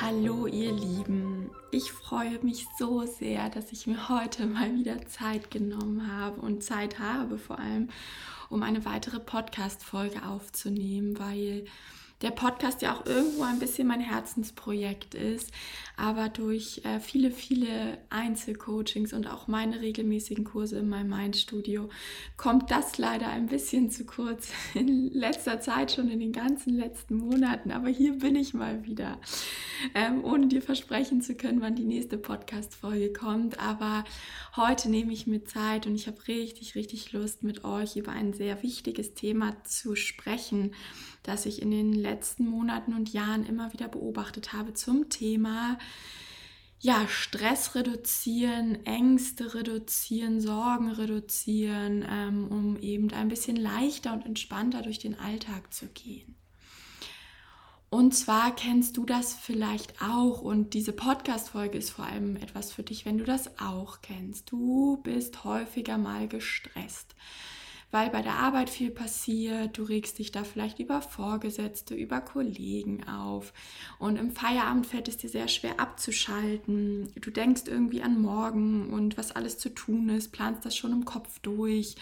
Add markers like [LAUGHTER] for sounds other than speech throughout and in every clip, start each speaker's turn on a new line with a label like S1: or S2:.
S1: Hallo ihr Lieben, ich freue mich so sehr, dass ich mir heute mal wieder Zeit genommen habe und Zeit habe vor allem, um eine weitere Podcast-Folge aufzunehmen, weil der Podcast ja auch irgendwo ein bisschen mein Herzensprojekt ist, aber durch äh, viele, viele Einzelcoachings und auch meine regelmäßigen Kurse in meinem Mindstudio kommt das leider ein bisschen zu kurz [LAUGHS] in letzter Zeit, schon in den ganzen letzten Monaten. Aber hier bin ich mal wieder, ähm, ohne dir versprechen zu können, wann die nächste Podcast-Folge kommt. Aber heute nehme ich mir Zeit und ich habe richtig, richtig Lust, mit euch über ein sehr wichtiges Thema zu sprechen das ich in den letzten Monaten und Jahren immer wieder beobachtet habe zum Thema ja, Stress reduzieren, Ängste reduzieren, Sorgen reduzieren, ähm, um eben ein bisschen leichter und entspannter durch den Alltag zu gehen. Und zwar kennst du das vielleicht auch und diese Podcast-Folge ist vor allem etwas für dich, wenn du das auch kennst. Du bist häufiger mal gestresst weil bei der Arbeit viel passiert. Du regst dich da vielleicht über Vorgesetzte, über Kollegen auf. Und im Feierabend fällt es dir sehr schwer abzuschalten. Du denkst irgendwie an morgen und was alles zu tun ist, planst das schon im Kopf durch.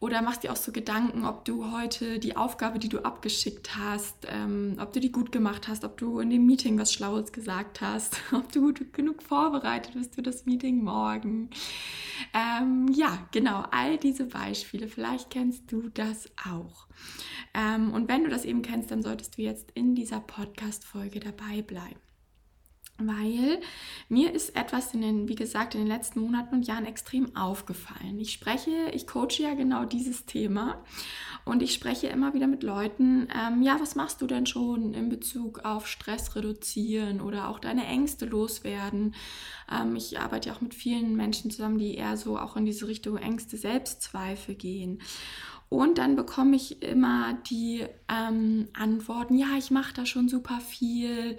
S1: Oder machst dir auch so Gedanken, ob du heute die Aufgabe, die du abgeschickt hast, ähm, ob du die gut gemacht hast, ob du in dem Meeting was Schlaues gesagt hast, [LAUGHS] ob du gut genug vorbereitet bist für das Meeting morgen. Ähm, ja, genau, all diese Beispiele. Vielleicht kennst du das auch. Ähm, und wenn du das eben kennst, dann solltest du jetzt in dieser Podcast-Folge dabei bleiben weil mir ist etwas in den, wie gesagt, in den letzten Monaten und Jahren extrem aufgefallen. Ich spreche, ich coache ja genau dieses Thema und ich spreche immer wieder mit Leuten, ähm, ja, was machst du denn schon in Bezug auf Stress reduzieren oder auch deine Ängste loswerden? Ähm, ich arbeite ja auch mit vielen Menschen zusammen, die eher so auch in diese Richtung Ängste, Selbstzweifel gehen. Und dann bekomme ich immer die ähm, Antworten, ja, ich mache da schon super viel,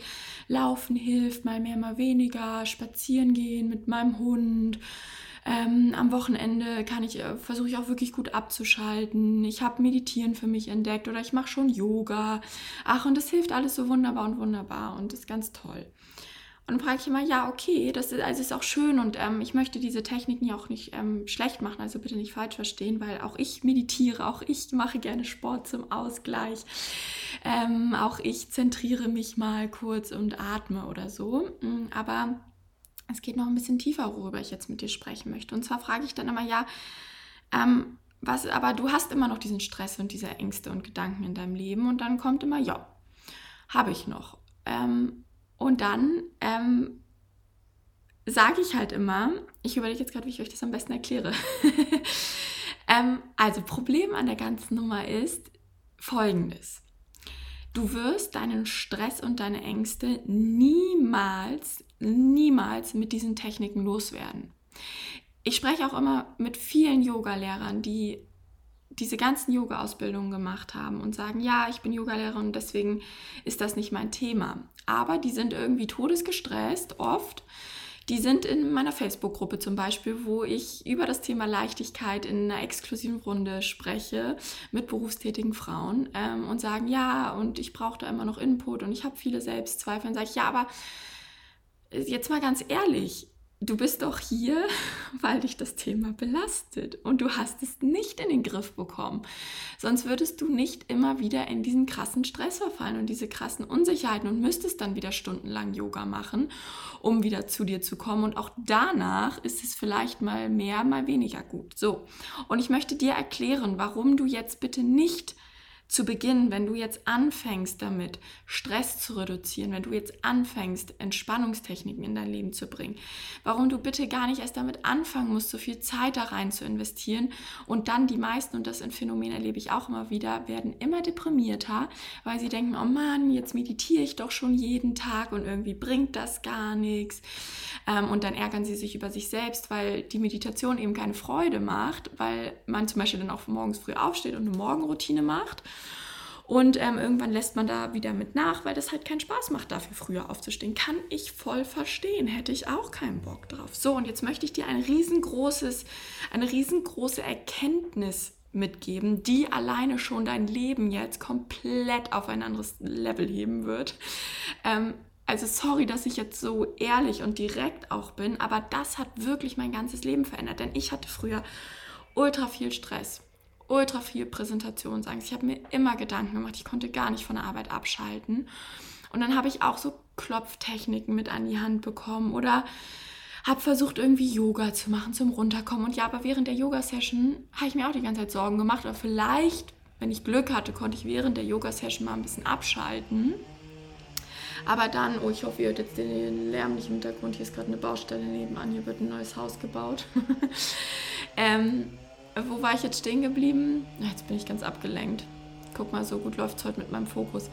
S1: laufen hilft, mal mehr, mal weniger, spazieren gehen mit meinem Hund. Ähm, am Wochenende kann ich, äh, versuche ich auch wirklich gut abzuschalten. Ich habe Meditieren für mich entdeckt oder ich mache schon Yoga. Ach, und das hilft alles so wunderbar und wunderbar und ist ganz toll. Und dann frage ich immer, ja, okay, das ist, also ist auch schön und ähm, ich möchte diese Techniken ja auch nicht ähm, schlecht machen, also bitte nicht falsch verstehen, weil auch ich meditiere, auch ich mache gerne Sport zum Ausgleich, ähm, auch ich zentriere mich mal kurz und atme oder so. Mm, aber es geht noch ein bisschen tiefer, worüber ich jetzt mit dir sprechen möchte. Und zwar frage ich dann immer, ja, ähm, was, aber du hast immer noch diesen Stress und diese Ängste und Gedanken in deinem Leben und dann kommt immer, ja, habe ich noch. Und dann ähm, sage ich halt immer, ich überlege jetzt gerade, wie ich euch das am besten erkläre. [LAUGHS] ähm, also Problem an der ganzen Nummer ist folgendes. Du wirst deinen Stress und deine Ängste niemals, niemals mit diesen Techniken loswerden. Ich spreche auch immer mit vielen Yoga-Lehrern, die diese ganzen Yoga-Ausbildungen gemacht haben und sagen, ja, ich bin Yogalehrer und deswegen ist das nicht mein Thema. Aber die sind irgendwie todesgestresst, oft. Die sind in meiner Facebook-Gruppe zum Beispiel, wo ich über das Thema Leichtigkeit in einer exklusiven Runde spreche mit berufstätigen Frauen ähm, und sagen, ja, und ich brauche da immer noch Input und ich habe viele Selbstzweifel. Und sage ich, ja, aber jetzt mal ganz ehrlich, du bist doch hier, [LAUGHS] weil dich das Thema belastet und du hast es nicht in den Griff bekommen. Sonst würdest du nicht immer wieder in diesen krassen Stress verfallen und diese krassen Unsicherheiten und müsstest dann wieder stundenlang Yoga machen, um wieder zu dir zu kommen. Und auch danach ist es vielleicht mal mehr, mal weniger gut. So, und ich möchte dir erklären, warum du jetzt bitte nicht zu Beginn, wenn du jetzt anfängst damit, Stress zu reduzieren, wenn du jetzt anfängst, Entspannungstechniken in dein Leben zu bringen, warum du bitte gar nicht erst damit anfangen musst, so viel Zeit da rein zu investieren und dann die meisten, und das Phänomen erlebe ich auch immer wieder, werden immer deprimierter, weil sie denken, oh Mann, jetzt meditiere ich doch schon jeden Tag und irgendwie bringt das gar nichts. Ähm, und dann ärgern sie sich über sich selbst, weil die Meditation eben keine Freude macht, weil man zum Beispiel dann auch morgens früh aufsteht und eine Morgenroutine macht Und ähm, irgendwann lässt man da wieder mit nach, weil das halt keinen Spaß macht, dafür früher aufzustehen. Kann ich voll verstehen, hätte ich auch keinen Bock drauf. So, und jetzt möchte ich dir ein riesengroßes, eine riesengroße Erkenntnis mitgeben, die alleine schon dein Leben jetzt komplett auf ein anderes Level heben wird. Ähm, also sorry, dass ich jetzt so ehrlich und direkt auch bin, aber das hat wirklich mein ganzes Leben verändert, denn ich hatte früher ultra viel Stress, ultra viel Präsentationsangst. Ich habe mir immer Gedanken gemacht, ich konnte gar nicht von der Arbeit abschalten. Und dann habe ich auch so Klopftechniken mit an die Hand bekommen oder habe versucht, irgendwie Yoga zu machen zum Runterkommen. Und ja, aber während der Yoga-Session habe ich mir auch die ganze Zeit Sorgen gemacht. Oder vielleicht, wenn ich Glück hatte, konnte ich während der Yoga-Session mal ein bisschen abschalten. Aber dann, oh, ich hoffe, ihr hört jetzt den Lärm nicht im Hintergrund. Hier ist gerade eine Baustelle nebenan. Hier wird ein neues Haus gebaut. [LAUGHS] ähm, wo war ich jetzt stehen geblieben? Jetzt bin ich ganz abgelenkt. Guck mal, so gut läuft es heute mit meinem Fokus.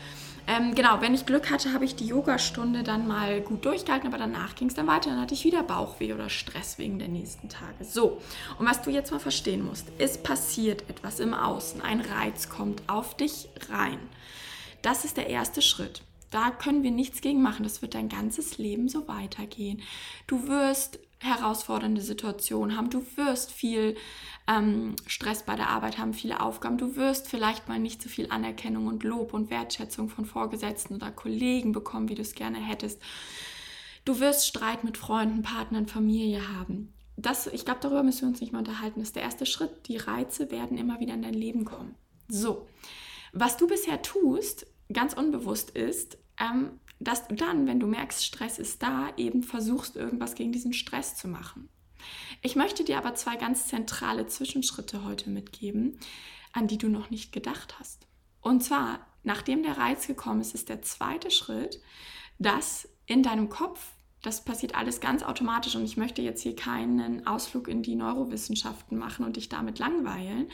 S1: Ähm, genau, wenn ich Glück hatte, habe ich die Yogastunde dann mal gut durchgehalten, aber danach ging es dann weiter. Dann hatte ich wieder Bauchweh oder Stress wegen der nächsten Tage. So, und was du jetzt mal verstehen musst, es passiert etwas im Außen, ein Reiz kommt auf dich rein. Das ist der erste Schritt. Da können wir nichts gegen machen. Das wird dein ganzes Leben so weitergehen. Du wirst herausfordernde Situationen haben. Du wirst viel ähm, Stress bei der Arbeit haben, viele Aufgaben. Du wirst vielleicht mal nicht so viel Anerkennung und Lob und Wertschätzung von Vorgesetzten oder Kollegen bekommen, wie du es gerne hättest. Du wirst Streit mit Freunden, Partnern, Familie haben. Das, ich glaube, darüber müssen wir uns nicht mehr unterhalten. Das ist der erste Schritt. Die Reize werden immer wieder in dein Leben kommen. So, was du bisher tust, ganz unbewusst ist, ähm, dass du dann, wenn du merkst, Stress ist da, eben versuchst, irgendwas gegen diesen Stress zu machen. Ich möchte dir aber zwei ganz zentrale Zwischenschritte heute mitgeben, an die du noch nicht gedacht hast. Und zwar, nachdem der Reiz gekommen ist, ist der zweite Schritt, dass in deinem Kopf, das passiert alles ganz automatisch und ich möchte jetzt hier keinen Ausflug in die Neurowissenschaften machen und dich damit langweilen,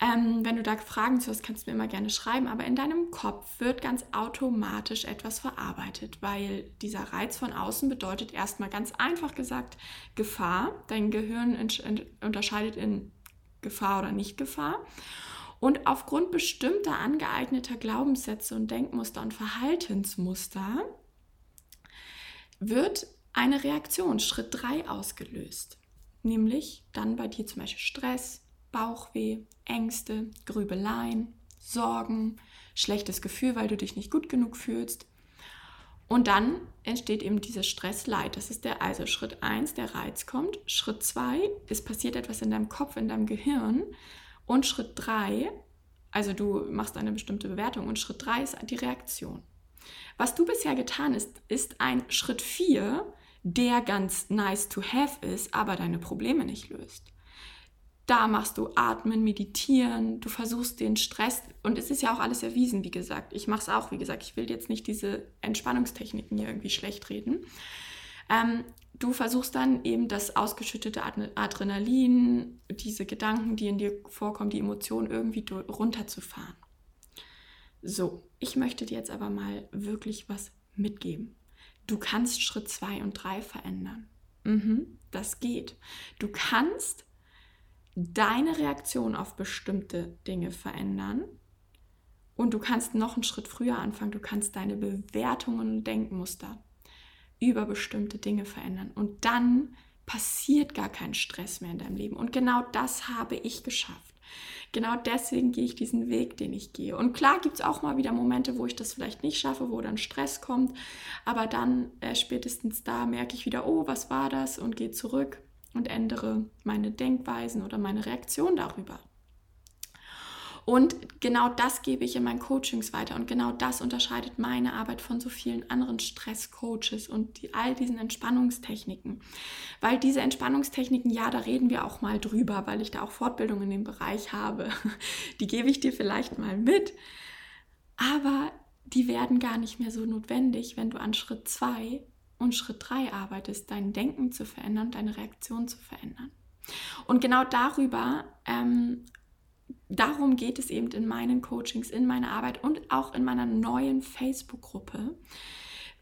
S1: ähm, wenn du da Fragen zu hast, kannst du mir immer gerne schreiben, aber in deinem Kopf wird ganz automatisch etwas verarbeitet, weil dieser Reiz von außen bedeutet erstmal ganz einfach gesagt Gefahr. Dein Gehirn unterscheidet in Gefahr oder nicht Gefahr. Und aufgrund bestimmter angeeigneter Glaubenssätze und Denkmuster und Verhaltensmuster wird eine Reaktion, Schritt 3, ausgelöst. Nämlich dann bei dir zum Beispiel Stress, Bauchweh, Ängste, Grübeleien, Sorgen, schlechtes Gefühl, weil du dich nicht gut genug fühlst. Und dann entsteht eben dieses Stressleid. Das ist der also Schritt 1, der Reiz kommt. Schritt 2, es passiert etwas in deinem Kopf, in deinem Gehirn. Und Schritt 3, also du machst eine bestimmte Bewertung. Und Schritt 3 ist die Reaktion. Was du bisher getan hast, ist ein Schritt 4, der ganz nice to have ist, aber deine Probleme nicht löst. Da machst du Atmen, Meditieren, du versuchst den Stress und es ist ja auch alles erwiesen, wie gesagt. Ich mache es auch, wie gesagt. Ich will jetzt nicht diese Entspannungstechniken hier irgendwie schlecht reden. Ähm, du versuchst dann eben das ausgeschüttete Adrenalin, diese Gedanken, die in dir vorkommen, die Emotionen irgendwie runterzufahren. So, ich möchte dir jetzt aber mal wirklich was mitgeben. Du kannst Schritt 2 und 3 verändern. Mhm, das geht. Du kannst deine Reaktion auf bestimmte Dinge verändern. Und du kannst noch einen Schritt früher anfangen. Du kannst deine Bewertungen und Denkmuster über bestimmte Dinge verändern. Und dann passiert gar kein Stress mehr in deinem Leben. Und genau das habe ich geschafft. Genau deswegen gehe ich diesen Weg, den ich gehe. Und klar gibt es auch mal wieder Momente, wo ich das vielleicht nicht schaffe, wo dann Stress kommt. Aber dann äh, spätestens da merke ich wieder, oh, was war das? Und gehe zurück und ändere meine Denkweisen oder meine Reaktion darüber. Und genau das gebe ich in meinen Coachings weiter und genau das unterscheidet meine Arbeit von so vielen anderen Stresscoaches und die, all diesen Entspannungstechniken. Weil diese Entspannungstechniken, ja, da reden wir auch mal drüber, weil ich da auch Fortbildungen in dem Bereich habe. [LAUGHS] Die gebe ich dir vielleicht mal mit. Aber die werden gar nicht mehr so notwendig, wenn du an Schritt 2 und Schritt 3 arbeitest, dein Denken zu verändern, deine Reaktion zu verändern. Und genau darüber, ähm, darum geht es eben in meinen Coachings, in meiner Arbeit und auch in meiner neuen Facebook-Gruppe,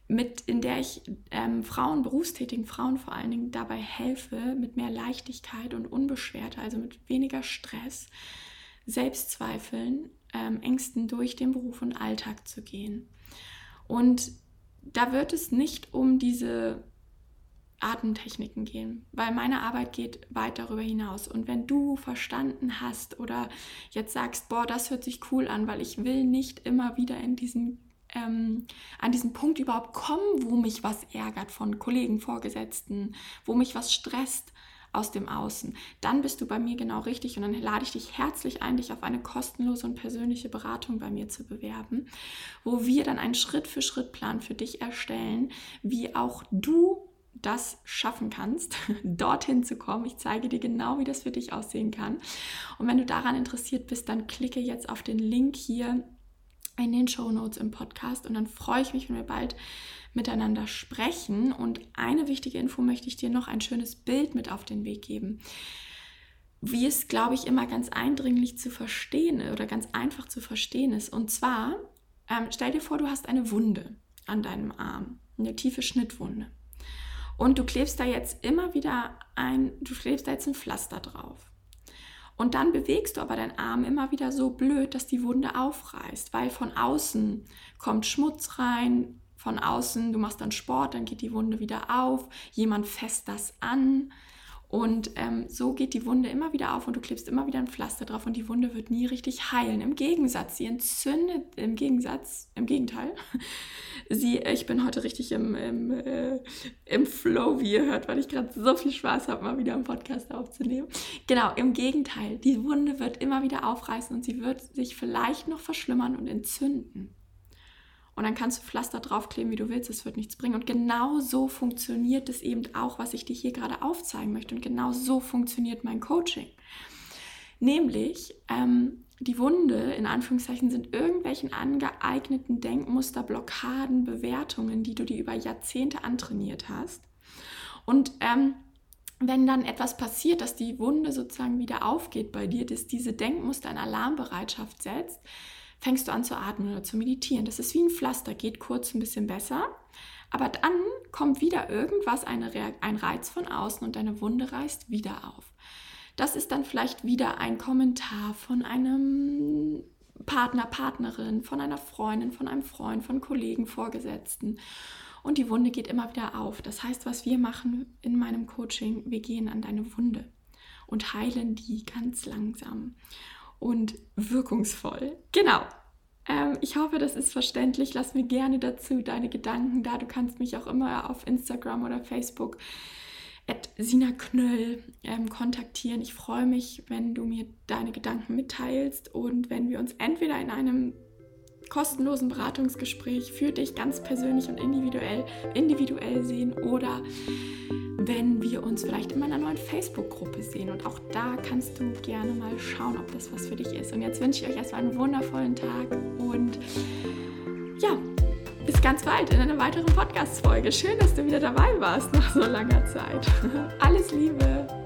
S1: mit, in der ich ähm, Frauen, berufstätigen Frauen vor allen Dingen dabei helfe, mit mehr Leichtigkeit und Unbeschwerte, also mit weniger Stress, Selbstzweifeln ähm, Ängsten durch den Beruf und Alltag zu gehen. Und da wird es nicht um diese Atemtechniken gehen, weil meine Arbeit geht weit darüber hinaus. Und wenn du verstanden hast oder jetzt sagst, boah, das hört sich cool an, weil ich will nicht immer wieder in diesen ähm, an diesen Punkt überhaupt kommen, wo mich was ärgert von Kollegen, Vorgesetzten, wo mich was stresst aus dem Außen, dann bist du bei mir genau richtig und dann lade ich dich herzlich ein, dich auf eine kostenlose und persönliche Beratung bei mir zu bewerben, wo wir dann einen Schritt-für-Schritt-Plan für dich erstellen, wie auch du das schaffen kannst, [LAUGHS] dorthin zu kommen. Ich zeige dir genau, wie das für dich aussehen kann. Und wenn du daran interessiert bist, dann klicke jetzt auf den Link hier in den Show Notes im Podcast und dann freue ich mich, wenn wir bald miteinander sprechen. Und eine wichtige Info möchte ich dir noch ein schönes Bild mit auf den Weg geben. Wie es, glaube ich, immer ganz eindringlich zu verstehen oder ganz einfach zu verstehen ist. Und zwar, ähm, stell dir vor, du hast eine Wunde an deinem Arm, eine tiefe Schnittwunde. Und du klebst da jetzt immer wieder ein, du klebst da jetzt ein Pflaster drauf. Und dann bewegst du aber deinen Arm immer wieder so blöd, dass die Wunde aufreißt, weil von außen kommt Schmutz rein, von außen, du machst dann Sport, dann geht die Wunde wieder auf, jemand fässt das an und ähm, so geht die Wunde immer wieder auf und du klebst immer wieder ein Pflaster drauf und die Wunde wird nie richtig heilen. Im Gegensatz, sie entzündet, im Gegensatz, im Gegenteil, [LAUGHS] sie, ich bin heute richtig im, im, äh, im Flow, wie ihr hört, weil ich gerade so viel Spaß habe, mal wieder einen Podcast aufzunehmen. Genau, im Gegenteil, die Wunde wird immer wieder aufreißen und sie wird sich vielleicht noch verschlimmern und entzünden. Und dann kannst du Pflaster draufkleben, wie du willst, es wird nichts bringen. Und genau so funktioniert es eben auch, was ich dir hier gerade aufzeigen möchte. Und genau so funktioniert mein Coaching. Nämlich, ähm, die Wunde, in Anführungszeichen, sind irgendwelchen angeeigneten Denkmuster, Blockaden, Bewertungen, die du dir über Jahrzehnte antrainiert hast. Und ähm, wenn dann etwas passiert, dass die Wunde sozusagen wieder aufgeht bei dir, dass diese Denkmuster in Alarmbereitschaft setzt, fängst du an zu atmen oder zu meditieren. Das ist wie ein Pflaster, geht kurz ein bisschen besser, aber dann kommt wieder irgendwas, eine ein Reiz von außen und deine Wunde reißt wieder auf. Das ist dann vielleicht wieder ein Kommentar von einem Partner, Partnerin, von einer Freundin, von einem Freund, von Kollegen, Vorgesetzten. Und die Wunde geht immer wieder auf. Das heißt, was wir machen in meinem Coaching, wir gehen an deine Wunde und heilen die ganz langsam und wirkungsvoll. Genau. Ähm, ich hoffe, das ist verständlich. Lass mir gerne dazu deine Gedanken da. Du kannst mich auch immer auf Instagram oder Facebook at Sina Knöll ähm, kontaktieren. Ich freue mich, wenn du mir deine Gedanken mitteilst und wenn wir uns entweder in einem kostenlosen Beratungsgespräch für dich ganz persönlich und individuell, individuell sehen oder wenn wir uns vielleicht in meiner neuen Facebook-Gruppe sehen. Und auch da kannst du gerne mal schauen, ob das was für dich ist. Und jetzt wünsche ich euch erstmal einen wundervollen Tag und ja, bis ganz bald in einer weiteren Podcast-Folge. Schön, dass du wieder dabei warst nach so langer Zeit. [LAUGHS] Alles Liebe!